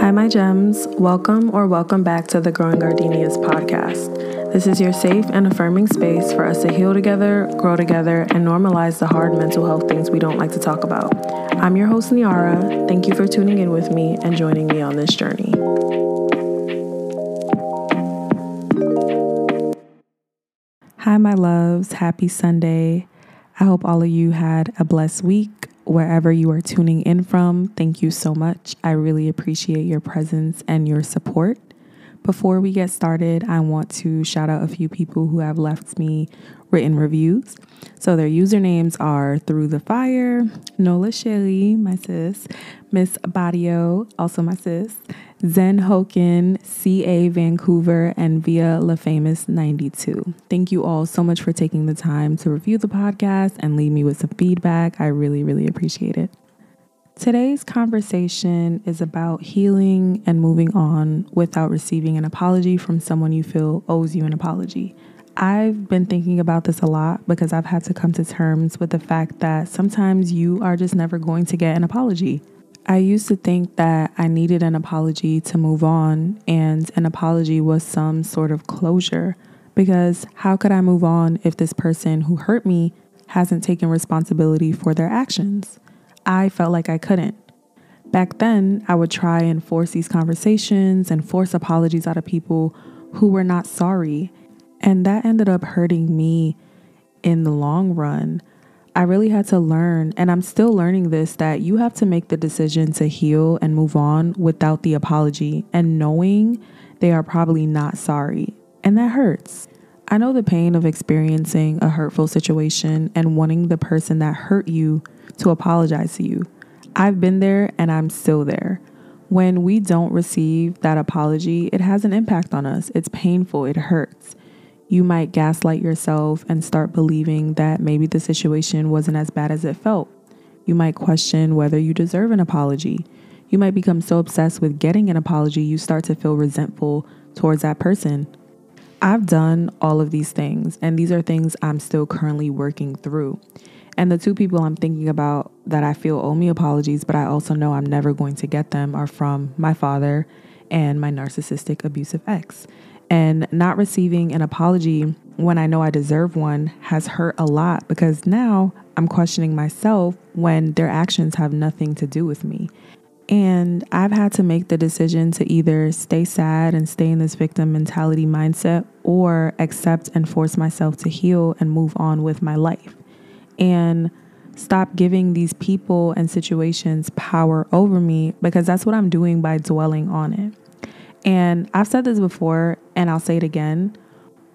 Hi, my gems. Welcome or welcome back to the Growing Gardenias podcast. This is your safe and affirming space for us to heal together, grow together, and normalize the hard mental health things we don't like to talk about. I'm your host, Niara. Thank you for tuning in with me and joining me on this journey. Hi, my loves. Happy Sunday. I hope all of you had a blessed week wherever you are tuning in from. Thank you so much. I really appreciate your presence and your support. Before we get started, I want to shout out a few people who have left me written reviews. So their usernames are Through the Fire, Nola Shelly, my sis, Miss Badio, also my sis, Zen Hoken, CA Vancouver, and Via La Famous 92. Thank you all so much for taking the time to review the podcast and leave me with some feedback. I really, really appreciate it. Today's conversation is about healing and moving on without receiving an apology from someone you feel owes you an apology. I've been thinking about this a lot because I've had to come to terms with the fact that sometimes you are just never going to get an apology. I used to think that I needed an apology to move on, and an apology was some sort of closure. Because how could I move on if this person who hurt me hasn't taken responsibility for their actions? I felt like I couldn't. Back then, I would try and force these conversations and force apologies out of people who were not sorry. And that ended up hurting me in the long run. I really had to learn, and I'm still learning this, that you have to make the decision to heal and move on without the apology and knowing they are probably not sorry. And that hurts. I know the pain of experiencing a hurtful situation and wanting the person that hurt you to apologize to you. I've been there and I'm still there. When we don't receive that apology, it has an impact on us. It's painful, it hurts. You might gaslight yourself and start believing that maybe the situation wasn't as bad as it felt. You might question whether you deserve an apology. You might become so obsessed with getting an apology, you start to feel resentful towards that person. I've done all of these things, and these are things I'm still currently working through. And the two people I'm thinking about that I feel owe me apologies, but I also know I'm never going to get them are from my father and my narcissistic abusive ex. And not receiving an apology when I know I deserve one has hurt a lot because now I'm questioning myself when their actions have nothing to do with me. And I've had to make the decision to either stay sad and stay in this victim mentality mindset or accept and force myself to heal and move on with my life and stop giving these people and situations power over me because that's what I'm doing by dwelling on it. And I've said this before and I'll say it again.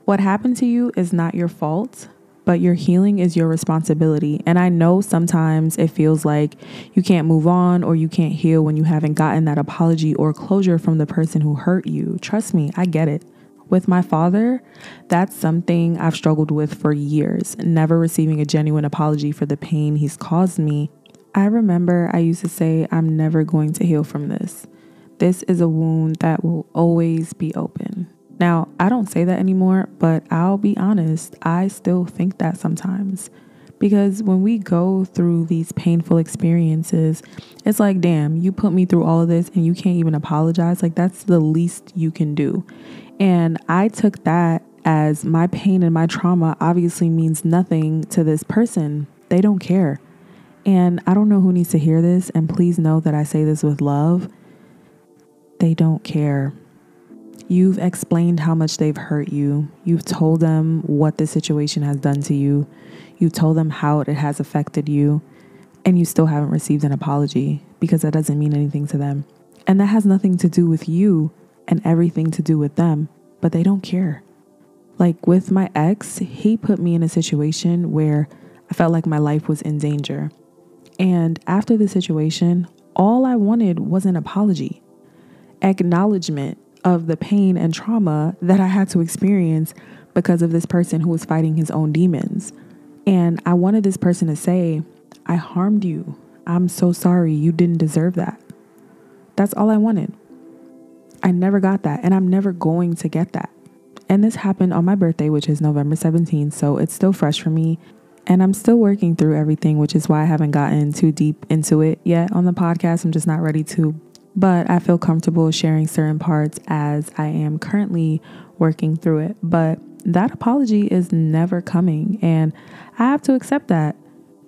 What happened to you is not your fault, but your healing is your responsibility. And I know sometimes it feels like you can't move on or you can't heal when you haven't gotten that apology or closure from the person who hurt you. Trust me, I get it. With my father, that's something I've struggled with for years, never receiving a genuine apology for the pain he's caused me. I remember I used to say, I'm never going to heal from this. This is a wound that will always be open. Now, I don't say that anymore, but I'll be honest, I still think that sometimes. Because when we go through these painful experiences, it's like, damn, you put me through all of this and you can't even apologize. Like, that's the least you can do. And I took that as my pain and my trauma obviously means nothing to this person. They don't care. And I don't know who needs to hear this. And please know that I say this with love. They don't care. You've explained how much they've hurt you. You've told them what the situation has done to you. You've told them how it has affected you. And you still haven't received an apology because that doesn't mean anything to them. And that has nothing to do with you and everything to do with them, but they don't care. Like with my ex, he put me in a situation where I felt like my life was in danger. And after the situation, all I wanted was an apology, acknowledgement of the pain and trauma that I had to experience because of this person who was fighting his own demons. And I wanted this person to say, I harmed you. I'm so sorry. You didn't deserve that. That's all I wanted. I never got that, and I'm never going to get that. And this happened on my birthday, which is November 17th, so it's still fresh for me. And I'm still working through everything, which is why I haven't gotten too deep into it yet on the podcast. I'm just not ready to but I feel comfortable sharing certain parts as I am currently working through it. But that apology is never coming, and I have to accept that.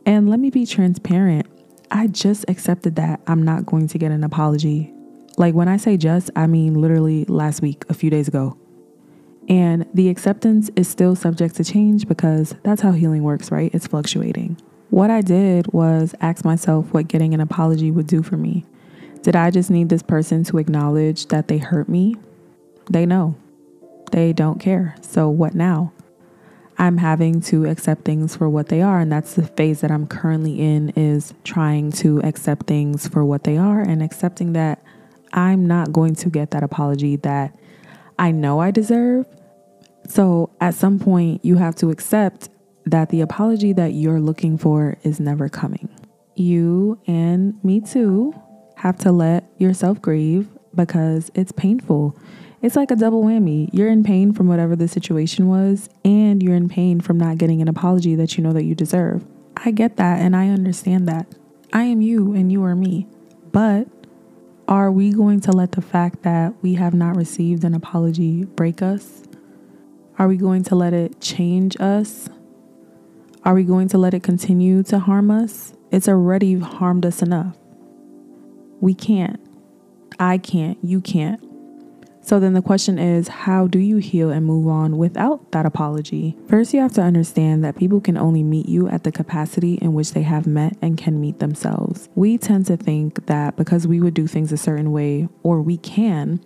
And let me be transparent. I just accepted that I'm not going to get an apology. Like when I say just, I mean literally last week, a few days ago. And the acceptance is still subject to change because that's how healing works, right? It's fluctuating. What I did was ask myself what getting an apology would do for me. Did I just need this person to acknowledge that they hurt me? They know. They don't care. So what now? I'm having to accept things for what they are and that's the phase that I'm currently in is trying to accept things for what they are and accepting that I'm not going to get that apology that I know I deserve. So at some point you have to accept that the apology that you're looking for is never coming. You and me too have to let yourself grieve because it's painful. It's like a double whammy. You're in pain from whatever the situation was, and you're in pain from not getting an apology that you know that you deserve. I get that and I understand that. I am you and you are me. But are we going to let the fact that we have not received an apology break us? Are we going to let it change us? Are we going to let it continue to harm us? It's already harmed us enough. We can't. I can't. You can't. So then the question is how do you heal and move on without that apology? First, you have to understand that people can only meet you at the capacity in which they have met and can meet themselves. We tend to think that because we would do things a certain way, or we can,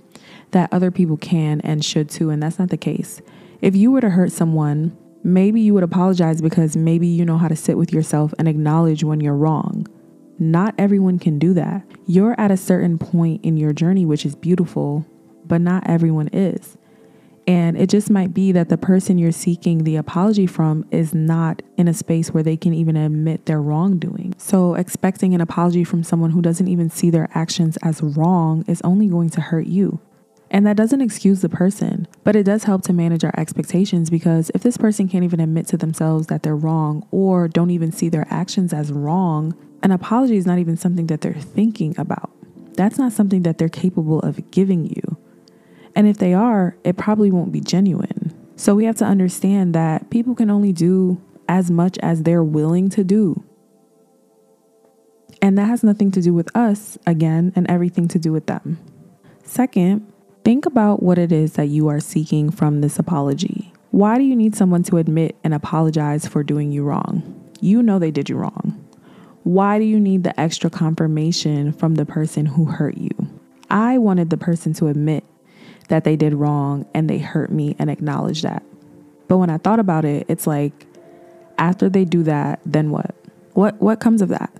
that other people can and should too, and that's not the case. If you were to hurt someone, maybe you would apologize because maybe you know how to sit with yourself and acknowledge when you're wrong. Not everyone can do that. You're at a certain point in your journey, which is beautiful, but not everyone is. And it just might be that the person you're seeking the apology from is not in a space where they can even admit their wrongdoing. So, expecting an apology from someone who doesn't even see their actions as wrong is only going to hurt you. And that doesn't excuse the person, but it does help to manage our expectations because if this person can't even admit to themselves that they're wrong or don't even see their actions as wrong, an apology is not even something that they're thinking about. That's not something that they're capable of giving you. And if they are, it probably won't be genuine. So we have to understand that people can only do as much as they're willing to do. And that has nothing to do with us, again, and everything to do with them. Second, think about what it is that you are seeking from this apology. Why do you need someone to admit and apologize for doing you wrong? You know they did you wrong. Why do you need the extra confirmation from the person who hurt you? I wanted the person to admit that they did wrong and they hurt me and acknowledge that. But when I thought about it, it's like after they do that, then what? What what comes of that?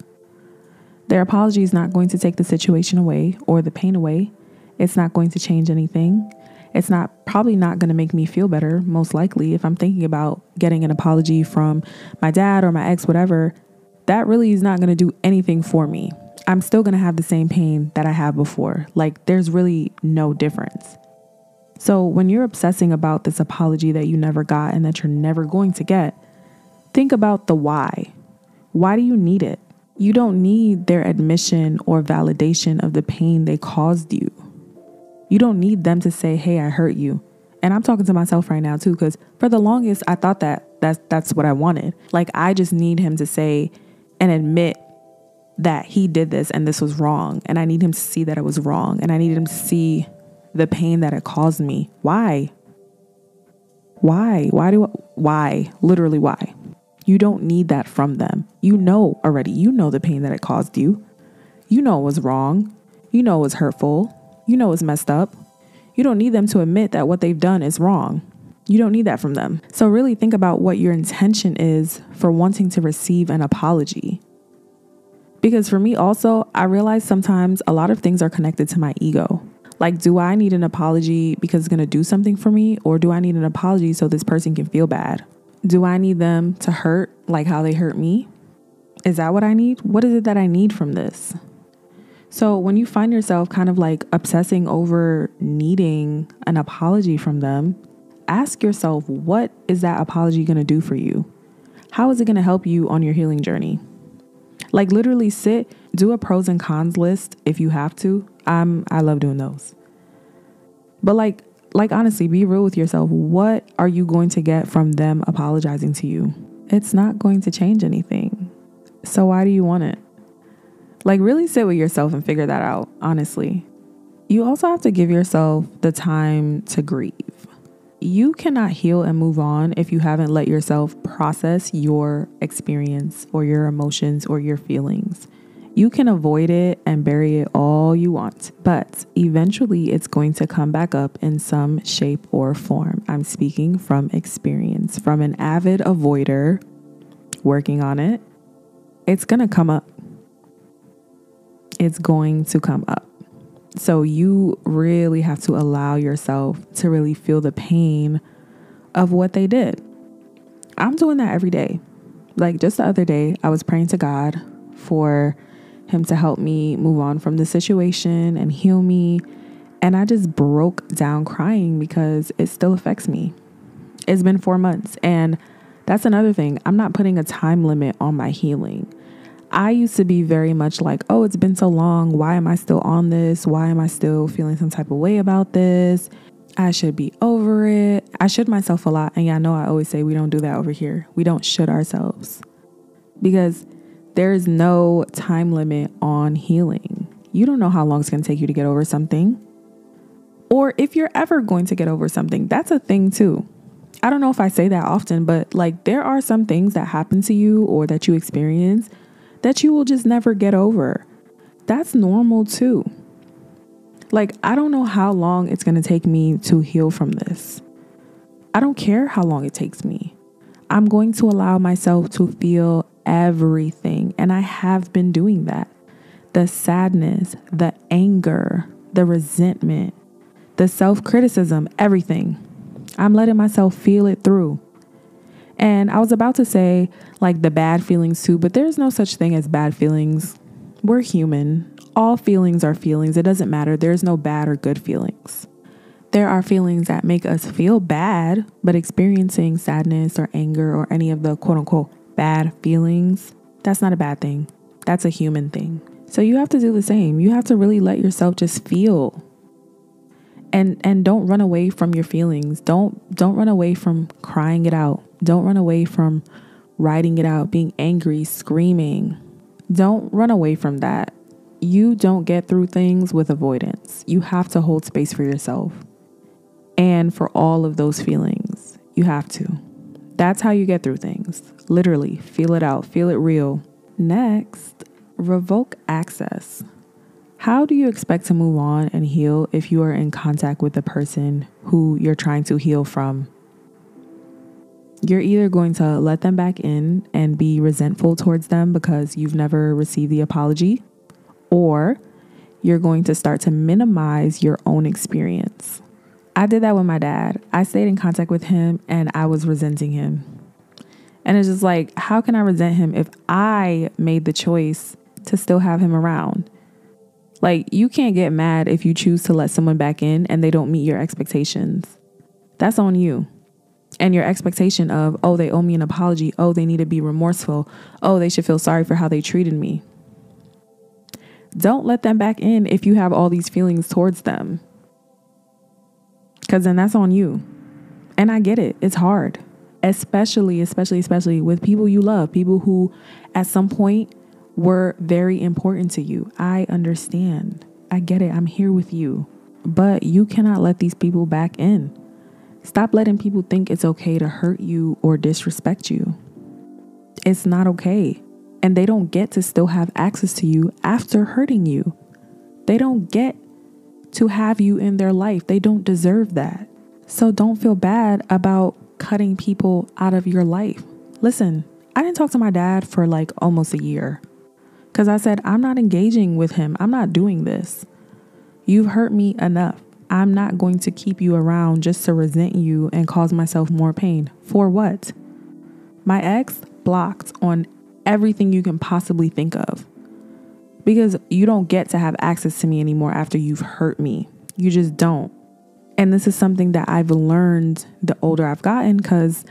Their apology is not going to take the situation away or the pain away. It's not going to change anything. It's not probably not going to make me feel better, most likely, if I'm thinking about getting an apology from my dad or my ex, whatever that really is not going to do anything for me. I'm still going to have the same pain that I have before. Like, there's really no difference. So, when you're obsessing about this apology that you never got and that you're never going to get, think about the why. Why do you need it? You don't need their admission or validation of the pain they caused you. You don't need them to say, "Hey, I hurt you." And I'm talking to myself right now too cuz for the longest I thought that that's that's what I wanted. Like I just need him to say, and admit that he did this and this was wrong. And I need him to see that it was wrong. And I need him to see the pain that it caused me. Why? Why? Why do I, why? Literally why? You don't need that from them. You know already. You know the pain that it caused you. You know it was wrong. You know it was hurtful. You know it was messed up. You don't need them to admit that what they've done is wrong. You don't need that from them. So, really think about what your intention is for wanting to receive an apology. Because for me, also, I realize sometimes a lot of things are connected to my ego. Like, do I need an apology because it's gonna do something for me? Or do I need an apology so this person can feel bad? Do I need them to hurt like how they hurt me? Is that what I need? What is it that I need from this? So, when you find yourself kind of like obsessing over needing an apology from them, ask yourself what is that apology going to do for you? How is it going to help you on your healing journey? Like, literally sit, do a pros and cons list if you have to, I'm I love doing those. But like like honestly, be real with yourself. What are you going to get from them apologizing to you? It's not going to change anything. So why do you want it? Like really sit with yourself and figure that out, honestly. You also have to give yourself the time to grieve. You cannot heal and move on if you haven't let yourself process your experience or your emotions or your feelings. You can avoid it and bury it all you want, but eventually it's going to come back up in some shape or form. I'm speaking from experience, from an avid avoider working on it. It's going to come up. It's going to come up. So you really have to allow yourself to really feel the pain of what they did. I'm doing that every day. Like just the other day, I was praying to God for him to help me move on from the situation and heal me. And I just broke down crying because it still affects me. It's been four months. And that's another thing. I'm not putting a time limit on my healing. I used to be very much like, oh, it's been so long. Why am I still on this? Why am I still feeling some type of way about this? I should be over it. I should myself a lot. And yeah, I know I always say we don't do that over here. We don't should ourselves because there is no time limit on healing. You don't know how long it's going to take you to get over something. Or if you're ever going to get over something, that's a thing too. I don't know if I say that often, but like there are some things that happen to you or that you experience that you will just never get over. That's normal too. Like, I don't know how long it's going to take me to heal from this. I don't care how long it takes me. I'm going to allow myself to feel everything. And I have been doing that the sadness, the anger, the resentment, the self criticism, everything. I'm letting myself feel it through. And I was about to say like the bad feelings too, but there's no such thing as bad feelings. We're human. All feelings are feelings. It doesn't matter. There's no bad or good feelings. There are feelings that make us feel bad, but experiencing sadness or anger or any of the quote unquote bad feelings, that's not a bad thing. That's a human thing. So you have to do the same. You have to really let yourself just feel. And and don't run away from your feelings. Don't don't run away from crying it out. Don't run away from writing it out, being angry, screaming. Don't run away from that. You don't get through things with avoidance. You have to hold space for yourself and for all of those feelings. You have to. That's how you get through things. Literally, feel it out, feel it real. Next, revoke access. How do you expect to move on and heal if you are in contact with the person who you're trying to heal from? you're either going to let them back in and be resentful towards them because you've never received the apology, or you're going to start to minimize your own experience. I did that with my dad. I stayed in contact with him and I was resenting him. And it's just like, how can I resent him if I made the choice to still have him around? Like, you can't get mad if you choose to let someone back in and they don't meet your expectations. That's on you and your expectation of, oh, they owe me an apology. Oh, they need to be remorseful. Oh, they should feel sorry for how they treated me. Don't let them back in if you have all these feelings towards them. Because then that's on you. And I get it, it's hard, especially, especially, especially with people you love, people who at some point were very important to you. I understand. I get it. I'm here with you. But you cannot let these people back in. Stop letting people think it's okay to hurt you or disrespect you. It's not okay. And they don't get to still have access to you after hurting you. They don't get to have you in their life. They don't deserve that. So don't feel bad about cutting people out of your life. Listen, I didn't talk to my dad for like almost a year because I said, I'm not engaging with him. I'm not doing this. You've hurt me enough. I'm not going to keep you around just to resent you and cause myself more pain. For what? My ex blocked on everything you can possibly think of because you don't get to have access to me anymore after you've hurt me. You just don't. And this is something that I've learned the older I've gotten because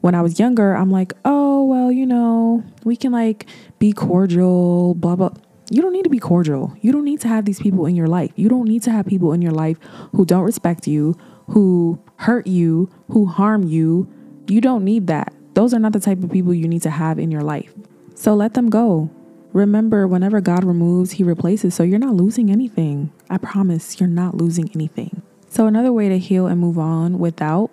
when I was younger, I'm like, oh, well, you know, we can like be cordial, blah, blah. You don't need to be cordial. You don't need to have these people in your life. You don't need to have people in your life who don't respect you, who hurt you, who harm you. You don't need that. Those are not the type of people you need to have in your life. So let them go. Remember, whenever God removes, He replaces. So you're not losing anything. I promise you're not losing anything. So, another way to heal and move on without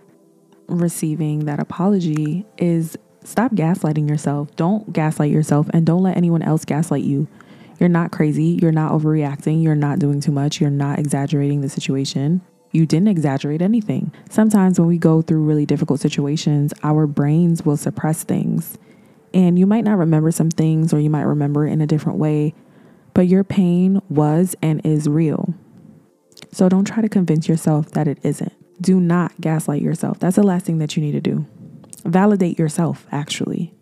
receiving that apology is stop gaslighting yourself. Don't gaslight yourself and don't let anyone else gaslight you. You're not crazy. You're not overreacting. You're not doing too much. You're not exaggerating the situation. You didn't exaggerate anything. Sometimes when we go through really difficult situations, our brains will suppress things. And you might not remember some things or you might remember in a different way, but your pain was and is real. So don't try to convince yourself that it isn't. Do not gaslight yourself. That's the last thing that you need to do. Validate yourself, actually.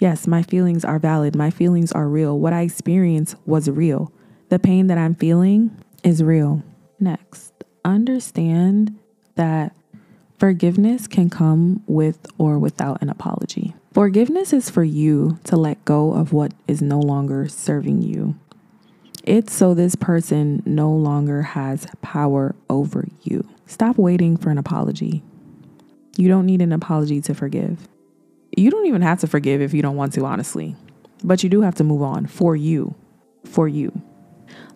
Yes, my feelings are valid. My feelings are real. What I experienced was real. The pain that I'm feeling is real. Next, understand that forgiveness can come with or without an apology. Forgiveness is for you to let go of what is no longer serving you. It's so this person no longer has power over you. Stop waiting for an apology. You don't need an apology to forgive. You don't even have to forgive if you don't want to, honestly. But you do have to move on for you. For you.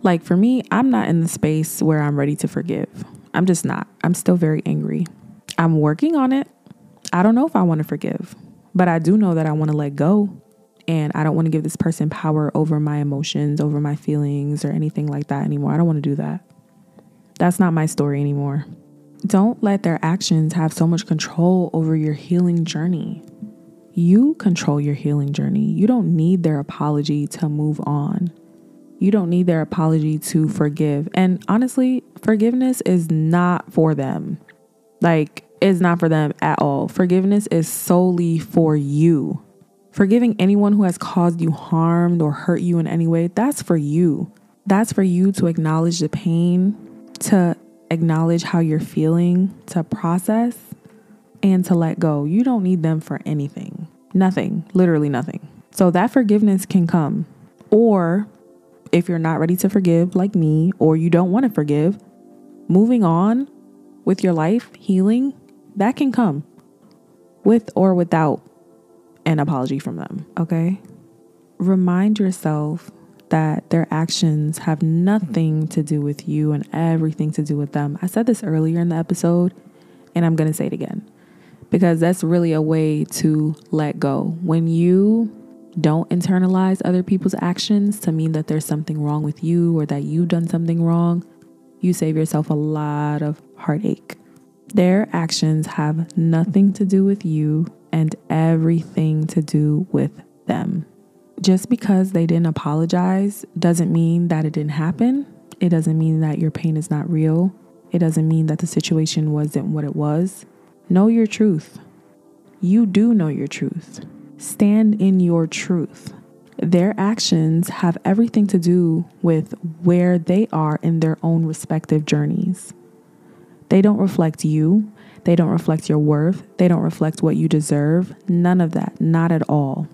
Like for me, I'm not in the space where I'm ready to forgive. I'm just not. I'm still very angry. I'm working on it. I don't know if I want to forgive, but I do know that I want to let go. And I don't want to give this person power over my emotions, over my feelings, or anything like that anymore. I don't want to do that. That's not my story anymore. Don't let their actions have so much control over your healing journey. You control your healing journey. You don't need their apology to move on. You don't need their apology to forgive. And honestly, forgiveness is not for them. Like, it's not for them at all. Forgiveness is solely for you. Forgiving anyone who has caused you harm or hurt you in any way, that's for you. That's for you to acknowledge the pain, to acknowledge how you're feeling, to process, and to let go. You don't need them for anything. Nothing, literally nothing. So that forgiveness can come. Or if you're not ready to forgive, like me, or you don't want to forgive, moving on with your life, healing, that can come with or without an apology from them, okay? Remind yourself that their actions have nothing to do with you and everything to do with them. I said this earlier in the episode, and I'm to say it again because that's really a way to let go. When you don't internalize other people's actions to mean that there's something wrong with you or that you've done something wrong, you save yourself a lot of heartache. Their actions have nothing to do with you and everything to do with them. Just because they didn't apologize doesn't mean that it didn't happen. It doesn't mean that your pain is not real. It doesn't mean that the situation wasn't what it was. Know your truth. You do know your truth. Stand in your truth. Their actions have everything to do with where they are in their own respective journeys. They don't reflect you. They don't reflect your worth. They don't reflect what you deserve. None of that. Not at all.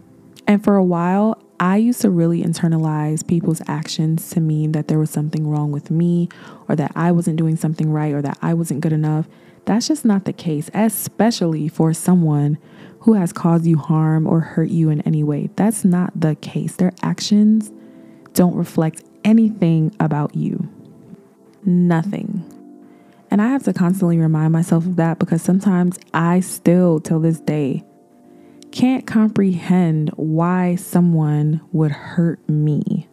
And for a while, I used to really internalize people's actions to mean that there was something wrong with me or that I wasn't doing something right or that I wasn't good enough. That's just not the case, especially for someone who has caused you harm or hurt you in any way. That's not the case. Their actions don't reflect anything about you. Nothing. And I have to constantly remind myself of that because sometimes I still, till this day, can't comprehend why someone would hurt me.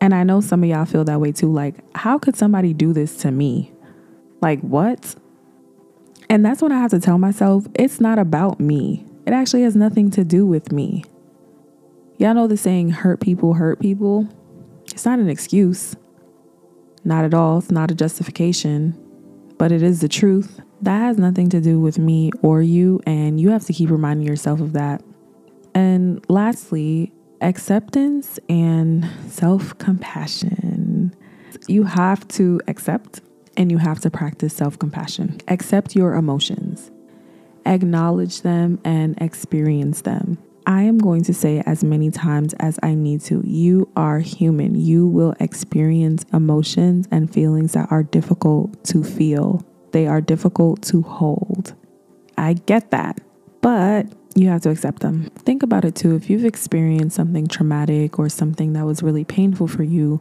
And I know some of y'all feel that way too. Like, how could somebody do this to me? Like, what? And that's when I have to tell myself it's not about me. It actually has nothing to do with me. Y'all know the saying, hurt people hurt people? It's not an excuse. Not at all. It's not a justification, but it is the truth that has nothing to do with me or you, and you have to keep reminding yourself of that. And lastly, acceptance and self compassion. You have to accept and you have to practice self compassion. Accept your emotions, acknowledge them, and experience them. I am going to say as many times as I need to. You are human. You will experience emotions and feelings that are difficult to feel, they are difficult to hold. I get that, but you have to accept them. Think about it too. If you've experienced something traumatic or something that was really painful for you,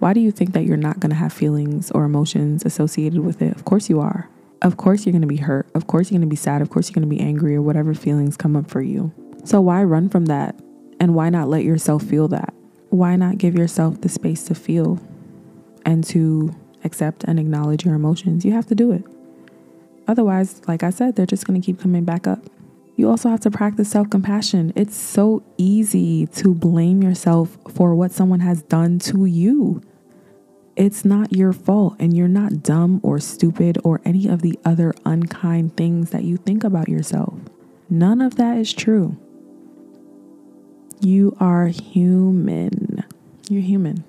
why do you think that you're not going to have feelings or emotions associated with it? Of course you are. Of course you're going to be hurt. Of course you're going to be sad. Of course you're going to be angry or whatever feelings come up for you. So why run from that? And why not let yourself feel that? Why not give yourself the space to feel and to accept and acknowledge your emotions? You have to do it. Otherwise, like I said, they're just going to keep coming back up. You also have to practice self compassion. It's so easy to blame yourself for what someone has done to you. It's not your fault, and you're not dumb or stupid or any of the other unkind things that you think about yourself. None of that is true. You are human. You're human.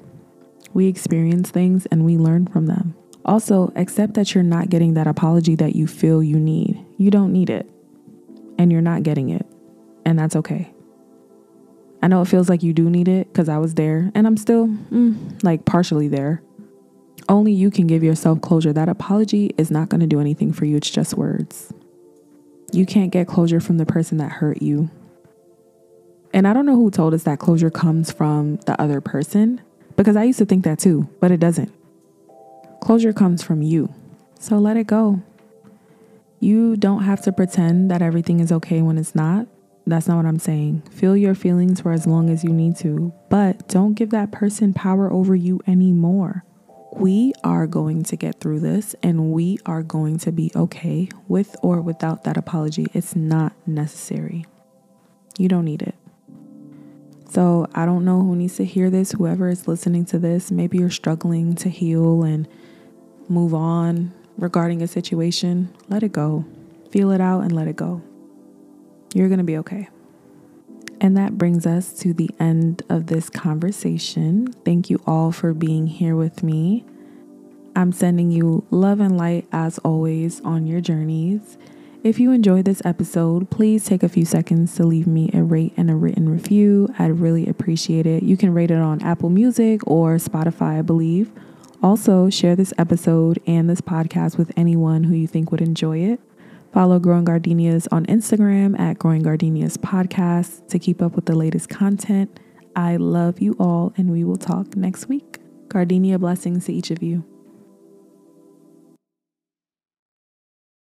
We experience things and we learn from them. Also, accept that you're not getting that apology that you feel you need. You don't need it, and you're not getting it, and that's okay. I know it feels like you do need it because I was there and I'm still mm, like partially there. Only you can give yourself closure. That apology is not going to do anything for you, it's just words. You can't get closure from the person that hurt you. And I don't know who told us that closure comes from the other person because I used to think that too, but it doesn't. Closure comes from you. So let it go. You don't have to pretend that everything is okay when it's not. That's not what I'm saying. Feel your feelings for as long as you need to, but don't give that person power over you anymore. We are going to get through this and we are going to be okay with or without that apology. It's not necessary. You don't need it. So I don't know who needs to hear this. Whoever is listening to this, maybe you're struggling to heal and move on regarding a situation. Let it go. Feel it out and let it go. You're going to be okay. And that brings us to the end of this conversation. Thank you all for being here with me. I'm sending you love and light as always on your journeys. If you enjoyed this episode, please take a few seconds to leave me a rate and a written review. I'd really appreciate it. You can rate it on Apple Music or Spotify, I believe. Also, share this episode and this podcast with anyone who you think would enjoy it. Follow Growing Gardenias on Instagram at Growing Gardenias Podcast to keep up with the latest content. I love you all, and we will talk next week. Gardenia blessings to each of you.